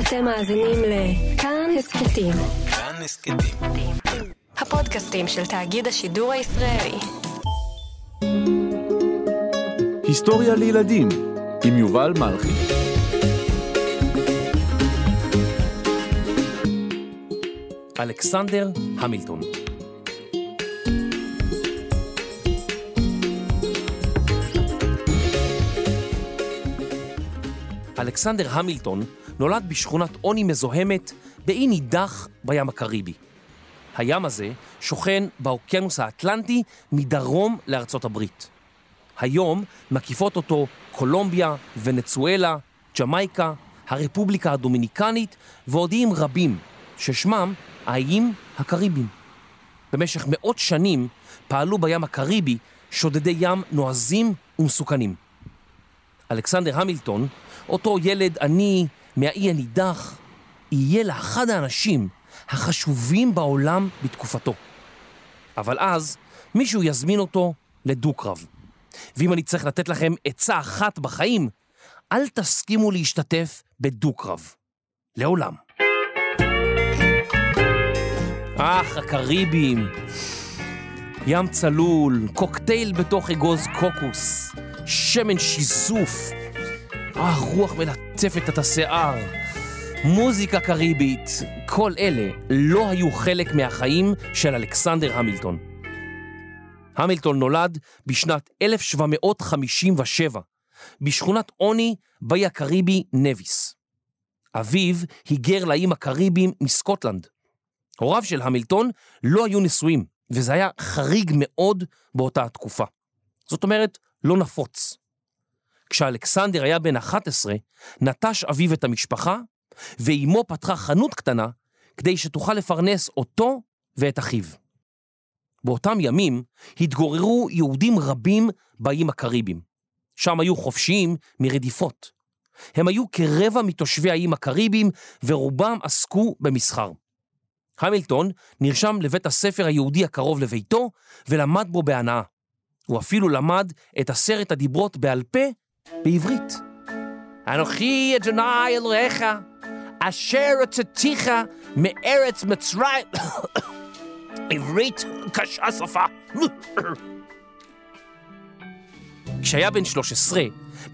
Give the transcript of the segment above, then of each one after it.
אתם מאזינים לכאן הסכתים. כאן הסכתים. הפודקאסטים של תאגיד השידור הישראלי. היסטוריה לילדים עם יובל מלכי. אלכסנדר המילטון אלכסנדר המילטון נולד בשכונת עוני מזוהמת באי נידח בים הקריבי. הים הזה שוכן באוקיינוס האטלנטי מדרום לארצות הברית. היום מקיפות אותו קולומביה, ונצואלה, ג'מייקה, הרפובליקה הדומיניקנית ועוד איים רבים, ששמם האיים הקריביים. במשך מאות שנים פעלו בים הקריבי שודדי ים נועזים ומסוכנים. אלכסנדר המילטון, אותו ילד עני מהאי הנידח, יהיה לאחד האנשים החשובים בעולם בתקופתו. אבל אז מישהו יזמין אותו לדו-קרב. ואם אני צריך לתת לכם עצה אחת בחיים, אל תסכימו להשתתף בדו-קרב. לעולם. אך, הקריבים. ים צלול, קוקטייל בתוך אגוז קוקוס, שמן שיזוף, אה, רוח מלטפת את השיער, מוזיקה קריבית, כל אלה לא היו חלק מהחיים של אלכסנדר המילטון. המילטון נולד בשנת 1757, בשכונת עוני באי הקריבי נביס. אביו היגר לאיים הקריביים מסקוטלנד. הוריו של המילטון לא היו נשואים, וזה היה חריג מאוד באותה התקופה. זאת אומרת, לא נפוץ. כשאלכסנדר היה בן 11, נטש אביו את המשפחה, ואימו פתחה חנות קטנה כדי שתוכל לפרנס אותו ואת אחיו. באותם ימים התגוררו יהודים רבים באיים הקריביים. שם היו חופשיים מרדיפות. הם היו כרבע מתושבי האיים הקריביים ורובם עסקו במסחר. המילטון נרשם לבית הספר היהודי הקרוב לביתו ולמד בו בהנאה. הוא אפילו למד את עשרת הדיברות בעל פה בעברית. אנוכי אדוני אלוהיך, אשר הוצאתיך מארץ מצרים... עברית קשה שפה. כשהיה בן 13,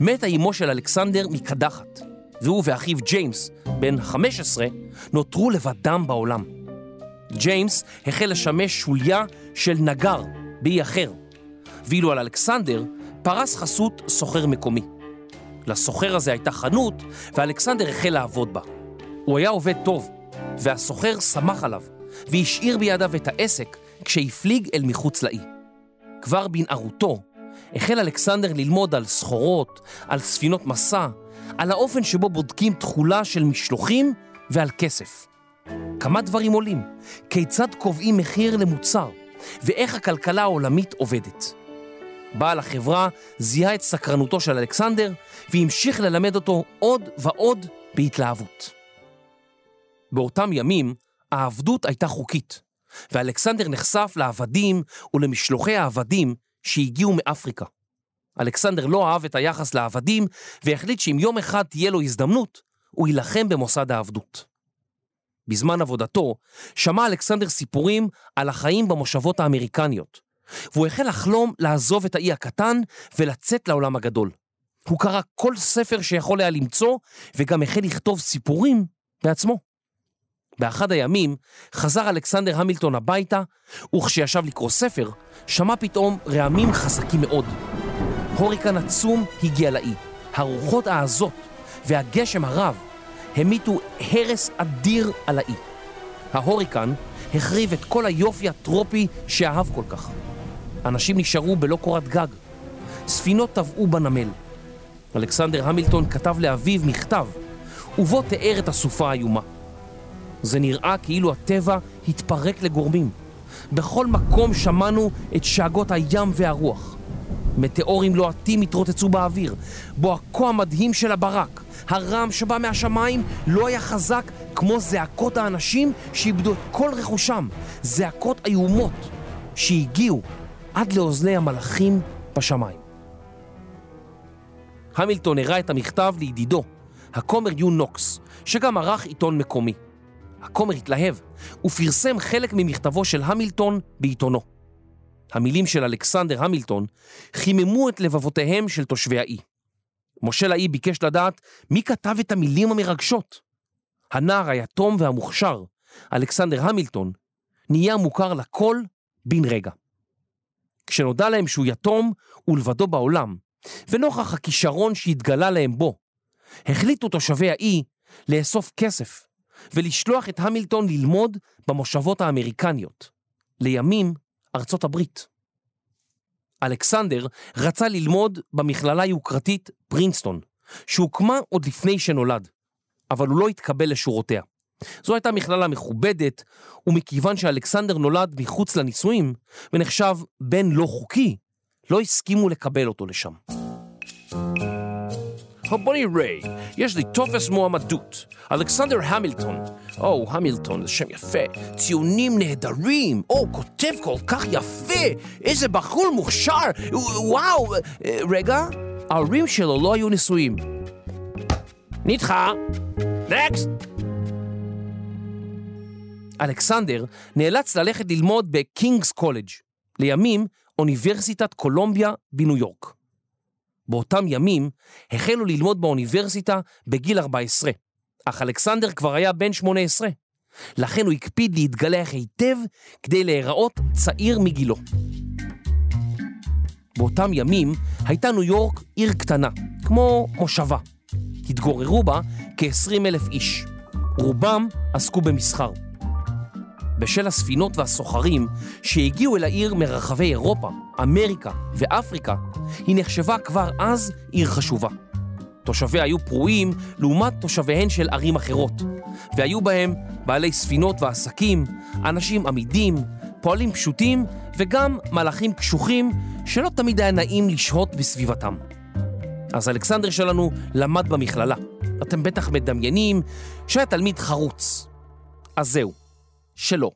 מתה אמו של אלכסנדר מקדחת, והוא ואחיו ג'יימס, בן 15, נותרו לבדם בעולם. ג'יימס החל לשמש שוליה של נגר באי אחר, ואילו על אלכסנדר פרס חסות סוחר מקומי. לסוחר הזה הייתה חנות, ואלכסנדר החל לעבוד בה. הוא היה עובד טוב, והסוחר שמח עליו, והשאיר בידיו את העסק כשהפליג אל מחוץ לאי. כבר בנערותו החל אלכסנדר ללמוד על סחורות, על ספינות מסע, על האופן שבו בודקים תכולה של משלוחים ועל כסף. כמה דברים עולים, כיצד קובעים מחיר למוצר, ואיך הכלכלה העולמית עובדת. בעל החברה זיהה את סקרנותו של אלכסנדר והמשיך ללמד אותו עוד ועוד בהתלהבות. באותם ימים העבדות הייתה חוקית, ואלכסנדר נחשף לעבדים ולמשלוחי העבדים שהגיעו מאפריקה. אלכסנדר לא אהב את היחס לעבדים והחליט שאם יום אחד תהיה לו הזדמנות, הוא יילחם במוסד העבדות. בזמן עבודתו שמע אלכסנדר סיפורים על החיים במושבות האמריקניות, והוא החל לחלום לעזוב את האי הקטן ולצאת לעולם הגדול. הוא קרא כל ספר שיכול היה למצוא, וגם החל לכתוב סיפורים בעצמו. באחד הימים חזר אלכסנדר המילטון הביתה, וכשישב לקרוא ספר, שמע פתאום רעמים חזקים מאוד. הוריקן עצום הגיע לאי. הרוחות העזות והגשם הרב המיתו הרס אדיר על האי. ההוריקן החריב את כל היופי הטרופי שאהב כל כך. אנשים נשארו בלא קורת גג. ספינות טבעו בנמל. אלכסנדר המילטון כתב לאביו מכתב, ובו תיאר את הסופה האיומה. זה נראה כאילו הטבע התפרק לגורמים. בכל מקום שמענו את שאגות הים והרוח. מטאורים לוהטים התרוצצו באוויר, בוהקו המדהים של הברק. הרעם שבא מהשמיים לא היה חזק כמו זעקות האנשים שאיבדו את כל רכושם. זעקות איומות שהגיעו עד לאוזני המלאכים בשמיים. המילטון הראה את המכתב לידידו, הכומר יו נוקס, שגם ערך עיתון מקומי. הכומר התלהב ופרסם חלק ממכתבו של המילטון בעיתונו. המילים של אלכסנדר המילטון חיממו את לבבותיהם של תושבי האי. מושל האי ביקש לדעת מי כתב את המילים המרגשות. הנער היתום והמוכשר, אלכסנדר המילטון, נהיה מוכר לכל בן רגע. כשנודע להם שהוא יתום ולבדו בעולם, ונוכח הכישרון שהתגלה להם בו, החליטו תושבי האי לאסוף כסף ולשלוח את המילטון ללמוד במושבות האמריקניות, לימים ארצות הברית. אלכסנדר רצה ללמוד במכללה היוקרתית פרינסטון, שהוקמה עוד לפני שנולד, אבל הוא לא התקבל לשורותיה. זו הייתה מכללה מכובדת, ומכיוון שאלכסנדר נולד מחוץ לנישואים, ונחשב בן לא חוקי, לא הסכימו לקבל אותו לשם. בוני ריי, יש לי טופס מועמדות. אלכסנדר המילטון. או, המילטון, זה שם יפה. ציונים נהדרים. או, כותב כל כך יפה. איזה בחור מוכשר. וואו. רגע, ההורים שלו לא היו נשואים. נדחה. נקסט. אלכסנדר נאלץ ללכת ללמוד בקינגס קולג', לימים אוניברסיטת קולומביה בניו יורק. באותם ימים החלו ללמוד באוניברסיטה בגיל 14, אך אלכסנדר כבר היה בן 18. לכן הוא הקפיד להתגלח היטב כדי להיראות צעיר מגילו. באותם ימים הייתה ניו יורק עיר קטנה, כמו מושבה. התגוררו בה כ-20 אלף איש. רובם עסקו במסחר. בשל הספינות והסוחרים שהגיעו אל העיר מרחבי אירופה, אמריקה ואפריקה, היא נחשבה כבר אז עיר חשובה. תושביה היו פרועים לעומת תושביהן של ערים אחרות, והיו בהם בעלי ספינות ועסקים, אנשים אמידים, פועלים פשוטים וגם מלחים קשוחים שלא תמיד היה נעים לשהות בסביבתם. אז אלכסנדר שלנו למד במכללה. אתם בטח מדמיינים שהיה תלמיד חרוץ. אז זהו, שלא.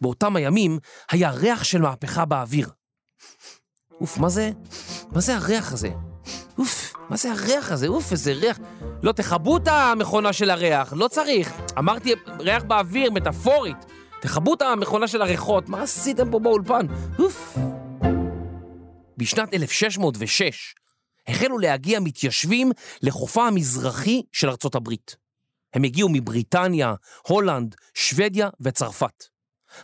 באותם הימים היה ריח של מהפכה באוויר. אוף, מה זה? מה זה הריח הזה? אוף, מה זה הריח הזה? אוף, איזה ריח. לא, תכבו את המכונה של הריח, לא צריך. אמרתי, ריח באוויר, מטאפורית. תכבו את המכונה של הריחות, מה עשיתם פה באולפן? אוף. בשנת 1606 החלו להגיע מתיישבים לחופה המזרחי של ארצות הברית. הם הגיעו מבריטניה, הולנד, שוודיה וצרפת.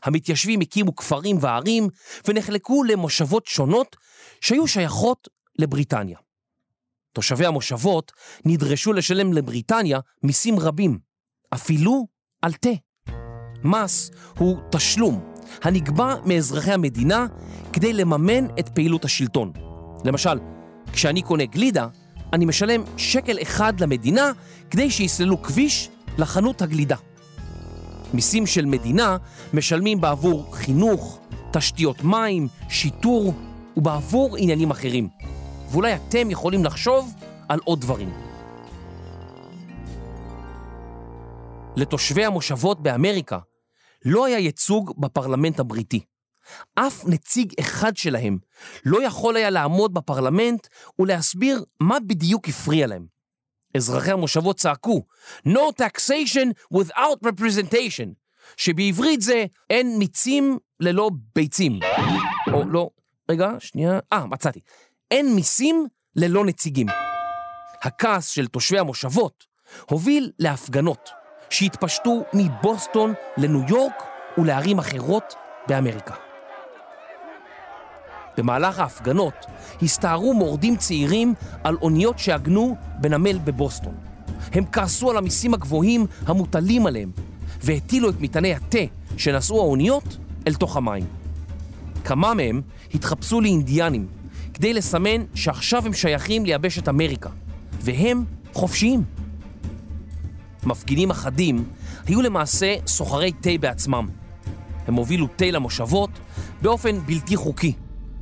המתיישבים הקימו כפרים וערים ונחלקו למושבות שונות שהיו שייכות לבריטניה. תושבי המושבות נדרשו לשלם לבריטניה מיסים רבים, אפילו על תה. מס הוא תשלום הנגבה מאזרחי המדינה כדי לממן את פעילות השלטון. למשל, כשאני קונה גלידה, אני משלם שקל אחד למדינה כדי שיסללו כביש לחנות הגלידה. מיסים של מדינה משלמים בעבור חינוך, תשתיות מים, שיטור ובעבור עניינים אחרים. ואולי אתם יכולים לחשוב על עוד דברים. לתושבי המושבות באמריקה לא היה ייצוג בפרלמנט הבריטי. אף נציג אחד שלהם לא יכול היה לעמוד בפרלמנט ולהסביר מה בדיוק הפריע להם. אזרחי המושבות צעקו No taxation without representation, שבעברית זה אין מיצים ללא ביצים. או לא, רגע, שנייה, אה, מצאתי. אין מיסים ללא נציגים. הכעס של תושבי המושבות הוביל להפגנות שהתפשטו מבוסטון לניו יורק ולערים אחרות באמריקה. במהלך ההפגנות הסתערו מורדים צעירים על אוניות שעגנו בנמל בבוסטון. הם כעסו על המיסים הגבוהים המוטלים עליהם, והטילו את מטעני התה שנשאו האוניות אל תוך המים. כמה מהם התחפשו לאינדיאנים כדי לסמן שעכשיו הם שייכים ליבשת אמריקה, והם חופשיים. מפגינים אחדים היו למעשה סוחרי תה בעצמם. הם הובילו תה למושבות באופן בלתי חוקי,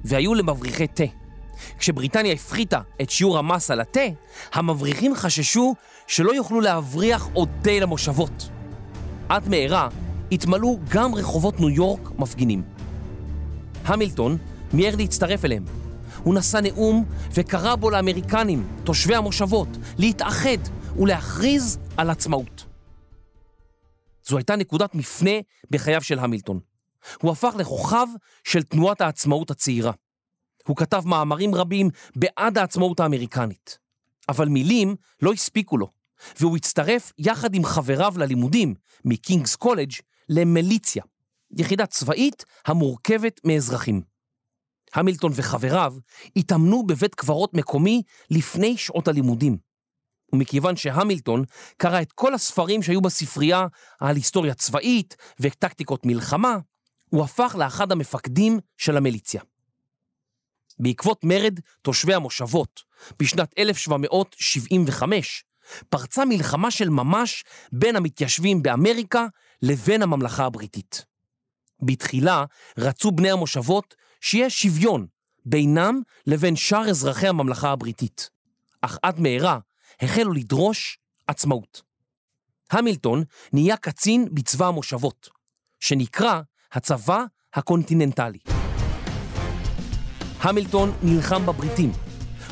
והיו למבריחי תה. כשבריטניה הפחיתה את שיעור המס על התה, המבריחים חששו שלא יוכלו להבריח עוד תה למושבות. עד מהרה התמלאו גם רחובות ניו יורק מפגינים. המילטון מיהר להצטרף אליהם. הוא נשא נאום וקרא בו לאמריקנים, תושבי המושבות, להתאחד ולהכריז על עצמאות. זו הייתה נקודת מפנה בחייו של המילטון. הוא הפך לכוכב של תנועת העצמאות הצעירה. הוא כתב מאמרים רבים בעד העצמאות האמריקנית. אבל מילים לא הספיקו לו, והוא הצטרף יחד עם חבריו ללימודים מקינגס קולג' למיליציה, יחידה צבאית המורכבת מאזרחים. המילטון וחבריו התאמנו בבית קברות מקומי לפני שעות הלימודים. ומכיוון שהמילטון קרא את כל הספרים שהיו בספרייה על היסטוריה צבאית וטקטיקות מלחמה, הוא הפך לאחד המפקדים של המיליציה. בעקבות מרד תושבי המושבות בשנת 1775, פרצה מלחמה של ממש בין המתיישבים באמריקה לבין הממלכה הבריטית. בתחילה רצו בני המושבות שיהיה שוויון בינם לבין שאר אזרחי הממלכה הבריטית, אך עד מהרה החלו לדרוש עצמאות. המילטון נהיה קצין בצבא המושבות, שנקרא הצבא הקונטיננטלי. המילטון נלחם בבריטים,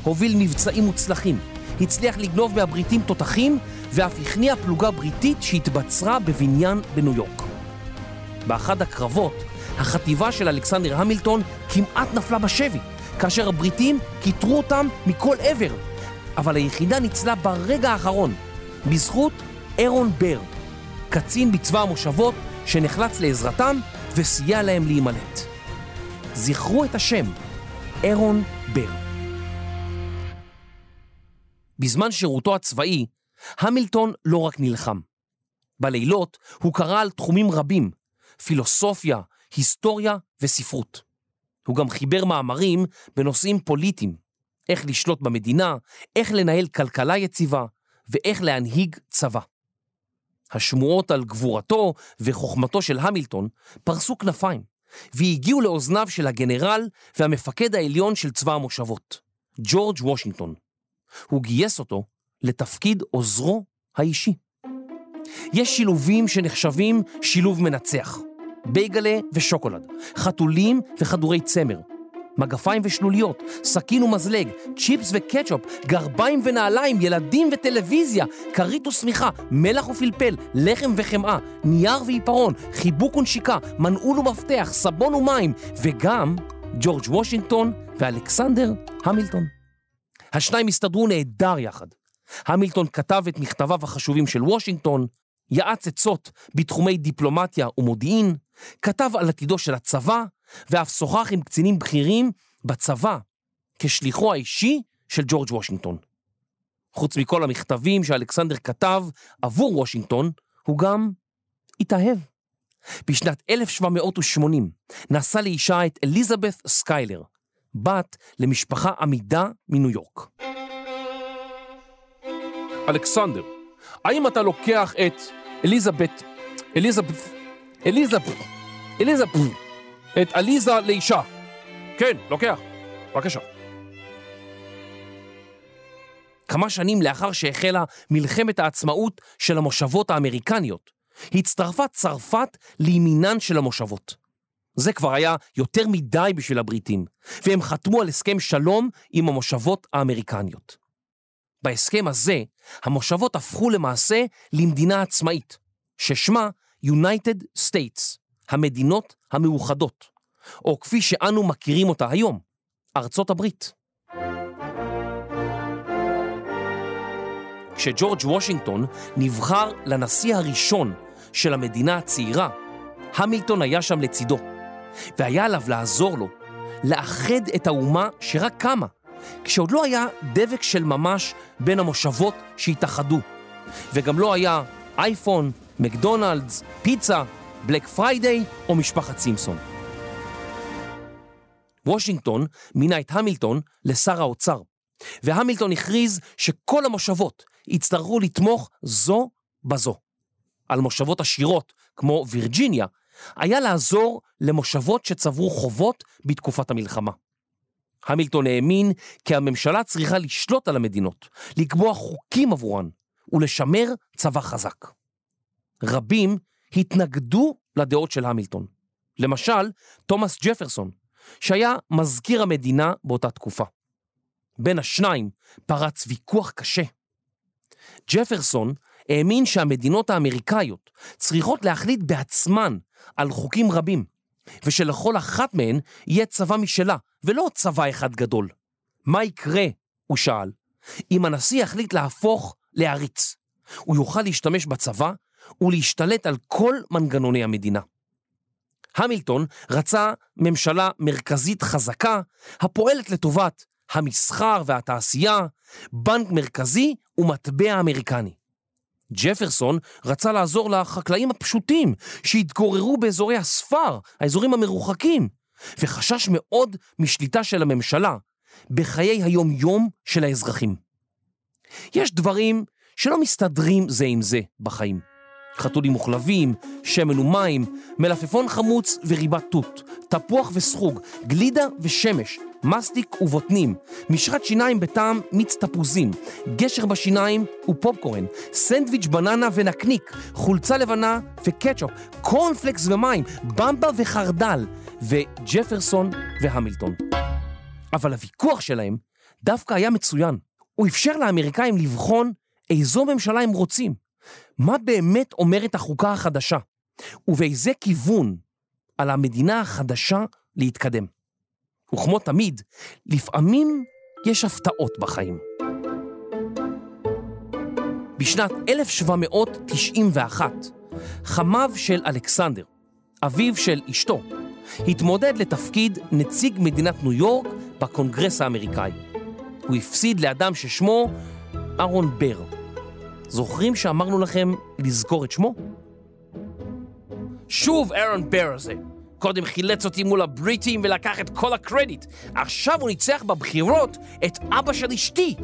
הוביל מבצעים מוצלחים, הצליח לגנוב מהבריטים תותחים ואף הכניע פלוגה בריטית שהתבצרה בבניין בניו יורק. באחד הקרבות, החטיבה של אלכסנדר המילטון כמעט נפלה בשבי, כאשר הבריטים כיתרו אותם מכל עבר, אבל היחידה ניצלה ברגע האחרון, בזכות אירון בר, קצין בצבא המושבות שנחלץ לעזרתם וסייע להם להימלט. זכרו את השם, אירון בר. בזמן שירותו הצבאי, המילטון לא רק נלחם. בלילות הוא קרא על תחומים רבים, פילוסופיה, היסטוריה וספרות. הוא גם חיבר מאמרים בנושאים פוליטיים, איך לשלוט במדינה, איך לנהל כלכלה יציבה ואיך להנהיג צבא. השמועות על גבורתו וחוכמתו של המילטון פרסו כנפיים, והגיעו לאוזניו של הגנרל והמפקד העליון של צבא המושבות, ג'ורג' וושינגטון. הוא גייס אותו לתפקיד עוזרו האישי. יש שילובים שנחשבים שילוב מנצח. בייגלה ושוקולד, חתולים וכדורי צמר, מגפיים ושלוליות, סכין ומזלג, צ'יפס וקטשופ, גרביים ונעליים, ילדים וטלוויזיה, כרית ושמיכה, מלח ופלפל, לחם וחמאה, נייר ועיפרון, חיבוק ונשיקה, מנעול ומפתח, סבון ומים, וגם ג'ורג' וושינגטון ואלכסנדר המילטון. השניים הסתדרו נהדר יחד. המילטון כתב את מכתביו החשובים של וושינגטון, יעץ עצות בתחומי דיפלומטיה ומודיעין, כתב על עתידו של הצבא, ואף שוחח עם קצינים בכירים בצבא, כשליחו האישי של ג'ורג' וושינגטון. חוץ מכל המכתבים שאלכסנדר כתב עבור וושינגטון, הוא גם התאהב. בשנת 1780 נשא לאישה את אליזבת סקיילר, בת למשפחה אמידה מניו יורק. אלכסנדר, האם אתה לוקח את אליזבת, אליזבת, אליזבת, אליזבת, את עליזה לאישה? כן, לוקח. בבקשה. כמה שנים לאחר שהחלה מלחמת העצמאות של המושבות האמריקניות, הצטרפה צרפת לימינן של המושבות. זה כבר היה יותר מדי בשביל הבריטים, והם חתמו על הסכם שלום עם המושבות האמריקניות. בהסכם הזה, המושבות הפכו למעשה למדינה עצמאית, ששמה United States, המדינות המאוחדות, או כפי שאנו מכירים אותה היום, ארצות הברית. כשג'ורג' וושינגטון נבחר לנשיא הראשון של המדינה הצעירה, המילטון היה שם לצידו, והיה עליו לעזור לו לאחד את האומה שרק קמה, כשעוד לא היה דבק של ממש בין המושבות שהתאחדו, וגם לא היה אייפון, מקדונלדס, פיצה, בלק פריידיי או משפחת סימפסון. וושינגטון מינה את המילטון לשר האוצר, והמילטון הכריז שכל המושבות יצטרכו לתמוך זו בזו. על מושבות עשירות, כמו וירג'יניה, היה לעזור למושבות שצברו חובות בתקופת המלחמה. המילטון האמין כי הממשלה צריכה לשלוט על המדינות, לקבוע חוקים עבורן ולשמר צבא חזק. רבים התנגדו לדעות של המילטון. למשל, תומאס ג'פרסון, שהיה מזכיר המדינה באותה תקופה. בין השניים פרץ ויכוח קשה. ג'פרסון האמין שהמדינות האמריקאיות צריכות להחליט בעצמן על חוקים רבים, ושלכל אחת מהן יהיה צבא משלה, ולא צבא אחד גדול. מה יקרה, הוא שאל, אם הנשיא יחליט להפוך לעריץ? הוא יוכל להשתמש בצבא ולהשתלט על כל מנגנוני המדינה. המילטון רצה ממשלה מרכזית חזקה הפועלת לטובת המסחר והתעשייה, בנק מרכזי ומטבע אמריקני. ג'פרסון רצה לעזור לחקלאים הפשוטים שהתגוררו באזורי הספר, האזורים המרוחקים, וחשש מאוד משליטה של הממשלה בחיי היום-יום של האזרחים. יש דברים שלא מסתדרים זה עם זה בחיים. חתולים מוחלבים, שמן ומים, מלפפון חמוץ וריבת תות, תפוח וסחוג, גלידה ושמש, מסטיק ובוטנים, משחת שיניים בטעם מיץ תפוזים, גשר בשיניים ופופקורן, סנדוויץ' בננה ונקניק, חולצה לבנה וקטשופ, קורנפלקס ומים, במבה וחרדל, וג'פרסון והמילטון. אבל הוויכוח שלהם דווקא היה מצוין. הוא אפשר לאמריקאים לבחון איזו ממשלה הם רוצים, מה באמת אומרת החוקה החדשה, ובאיזה כיוון על המדינה החדשה להתקדם. וכמו תמיד, לפעמים יש הפתעות בחיים. בשנת 1791, חמיו של אלכסנדר, אביו של אשתו, התמודד לתפקיד נציג מדינת ניו יורק בקונגרס האמריקאי. הוא הפסיד לאדם ששמו אהרון בר. זוכרים שאמרנו לכם לזכור את שמו? שוב אהרון בר הזה. קודם חילץ אותי מול הבריטים ולקח את כל הקרדיט. עכשיו הוא ניצח בבחירות את אבא של אשתי.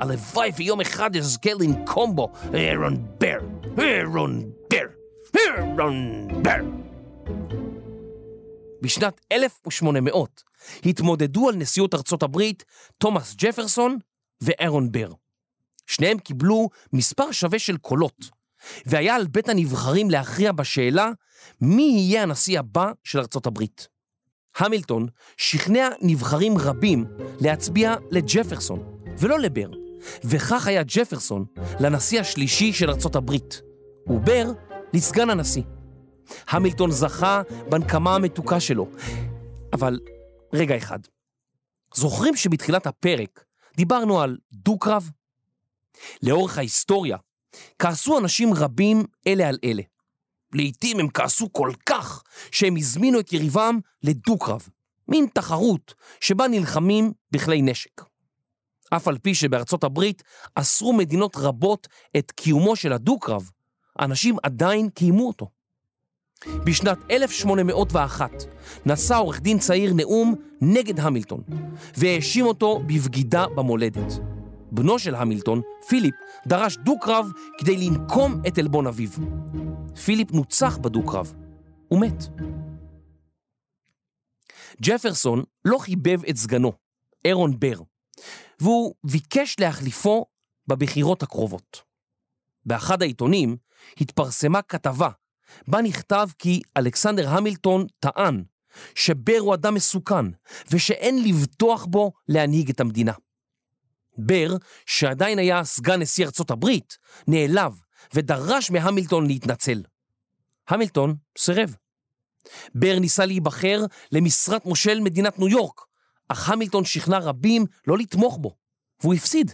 הלוואי ויום אחד אזכה לנקום בו, אהרון בר. אהרון בר. אהרון בר. בשנת 1800 התמודדו על נשיאות ארצות הברית תומאס ג'פרסון ואהרון בר. שניהם קיבלו מספר שווה של קולות, והיה על בית הנבחרים להכריע בשאלה מי יהיה הנשיא הבא של ארצות הברית. המילטון שכנע נבחרים רבים להצביע לג'פרסון, ולא לבר, וכך היה ג'פרסון לנשיא השלישי של ארצות הברית, ובר לסגן הנשיא. המילטון זכה בנקמה המתוקה שלו, אבל רגע אחד, זוכרים שבתחילת הפרק דיברנו על דו-קרב? לאורך ההיסטוריה כעסו אנשים רבים אלה על אלה. לעתים הם כעסו כל כך שהם הזמינו את יריבם לדו-קרב, מין תחרות שבה נלחמים בכלי נשק. אף על פי שבארצות הברית אסרו מדינות רבות את קיומו של הדו-קרב, אנשים עדיין קיימו אותו. בשנת 1801 נשא עורך דין צעיר נאום נגד המילטון, והאשים אותו בבגידה במולדת. בנו של המילטון, פיליפ, דרש דו-קרב כדי לנקום את עלבון אביו. פיליפ נוצח בדו-קרב. הוא מת. ג'פרסון לא חיבב את סגנו, אירון בר, והוא ביקש להחליפו בבחירות הקרובות. באחד העיתונים התפרסמה כתבה בה נכתב כי אלכסנדר המילטון טען שבר הוא אדם מסוכן ושאין לבטוח בו להנהיג את המדינה. בר, שעדיין היה סגן נשיא ארצות הברית, נעלב ודרש מהמילטון להתנצל. המילטון סירב. בר ניסה להיבחר למשרת מושל מדינת ניו יורק, אך המילטון שכנע רבים לא לתמוך בו, והוא הפסיד.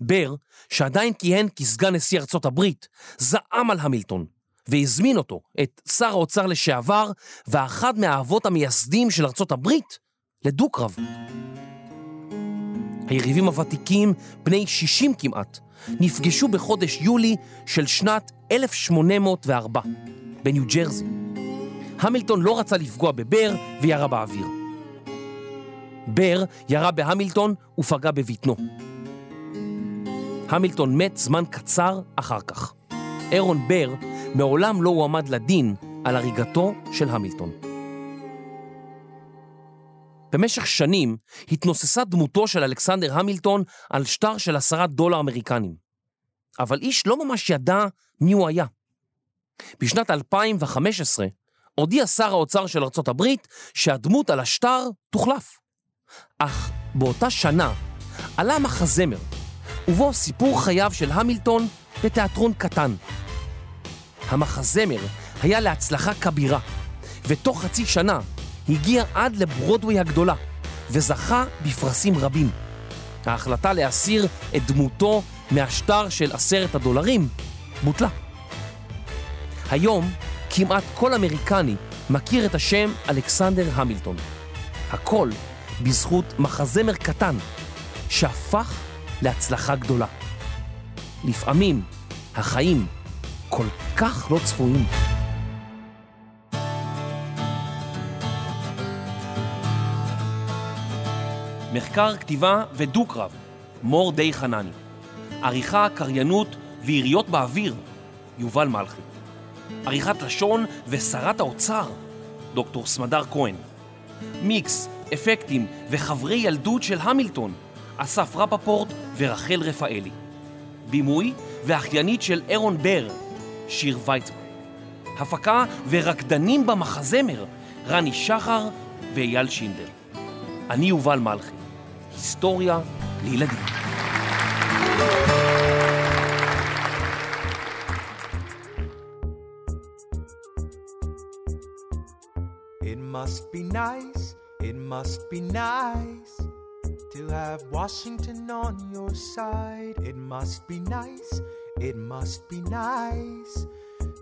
בר, שעדיין כיהן כסגן נשיא ארצות הברית, זעם על המילטון, והזמין אותו, את שר האוצר לשעבר, ואחד מהאבות המייסדים של ארצות הברית, לדו-קרב. היריבים הוותיקים, בני 60 כמעט, נפגשו בחודש יולי של שנת 1804, בניו ג'רזי. המילטון לא רצה לפגוע בבר וירה באוויר. בר ירה בהמילטון ופגע בבטנו. המילטון מת זמן קצר אחר כך. אירון בר מעולם לא הועמד לדין על הריגתו של המילטון. במשך שנים התנוססה דמותו של אלכסנדר המילטון על שטר של עשרה דולר אמריקנים. אבל איש לא ממש ידע מי הוא היה. בשנת 2015 הודיע שר האוצר של ארצות הברית שהדמות על השטר תוחלף. אך באותה שנה עלה מחזמר, ובו סיפור חייו של המילטון בתיאטרון קטן. המחזמר היה להצלחה כבירה, ותוך חצי שנה הגיע עד לברודווי הגדולה, וזכה בפרסים רבים. ההחלטה להסיר את דמותו מהשטר של עשרת הדולרים בוטלה. היום כמעט כל אמריקני מכיר את השם אלכסנדר המילטון. הכל בזכות מחזמר קטן שהפך להצלחה גדולה. לפעמים החיים כל כך לא צפויים. מחקר, כתיבה ודו-קרב, מור די חנני. עריכה, קריינות ויריות באוויר, יובל מלכי. עריכת לשון ושרת האוצר, דוקטור סמדר כהן. מיקס, אפקטים וחברי ילדות של המילטון, אסף רפפורט ורחל רפאלי. בימוי ואחיינית של אירון בר, שיר ויצמן. הפקה ורקדנים במחזמר, רני שחר ואייל שינדר. אני יובל מלכי. היסטוריה לילדים. It must be nice, it must be nice to have Washington on your side. It must be nice, it must be nice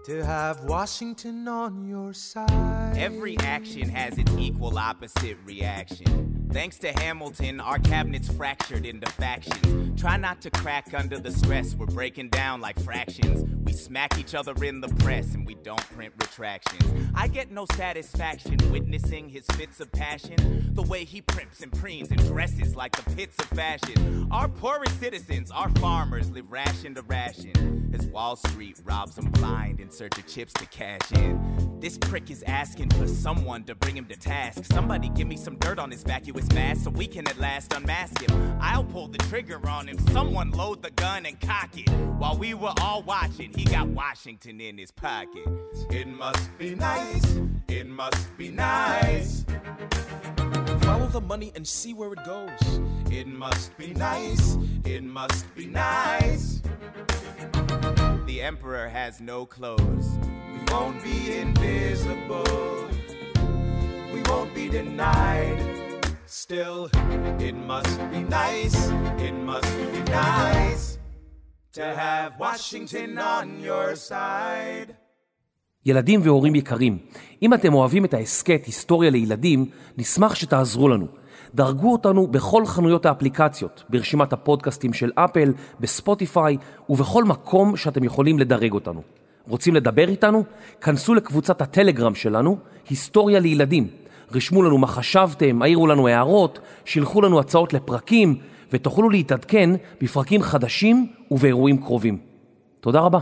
to have Washington on your side. Every action has its equal opposite reaction. Thanks to Hamilton, our cabinet's fractured into factions. Try not to crack under the stress, we're breaking down like fractions. We smack each other in the press and we don't print retractions. I get no satisfaction witnessing his fits of passion. The way he primps and preens and dresses like the pits of fashion. Our poorest citizens, our farmers, live ration to ration. As Wall Street robs them blind in search of chips to cash in. This prick is asking for someone to bring him to task. Somebody give me some dirt on his vacuous mask so we can at last unmask him. I'll pull the trigger on him. Someone load the gun and cock it. While we were all watching, he got Washington in his pocket. It must be nice, it must be nice. Follow the money and see where it goes. It must be nice, it must be nice. The Emperor has no clothes. We won't be invisible, we won't be denied. Still, it must be nice, it must be nice to have Washington on your side. ילדים והורים יקרים, אם אתם אוהבים את ההסכת היסטוריה לילדים, נשמח שתעזרו לנו. דרגו אותנו בכל חנויות האפליקציות, ברשימת הפודקאסטים של אפל, בספוטיפיי ובכל מקום שאתם יכולים לדרג אותנו. רוצים לדבר איתנו? כנסו לקבוצת הטלגרם שלנו, היסטוריה לילדים. רשמו לנו מה חשבתם, העירו לנו הערות, שילחו לנו הצעות לפרקים, ותוכלו להתעדכן בפרקים חדשים ובאירועים קרובים. תודה רבה.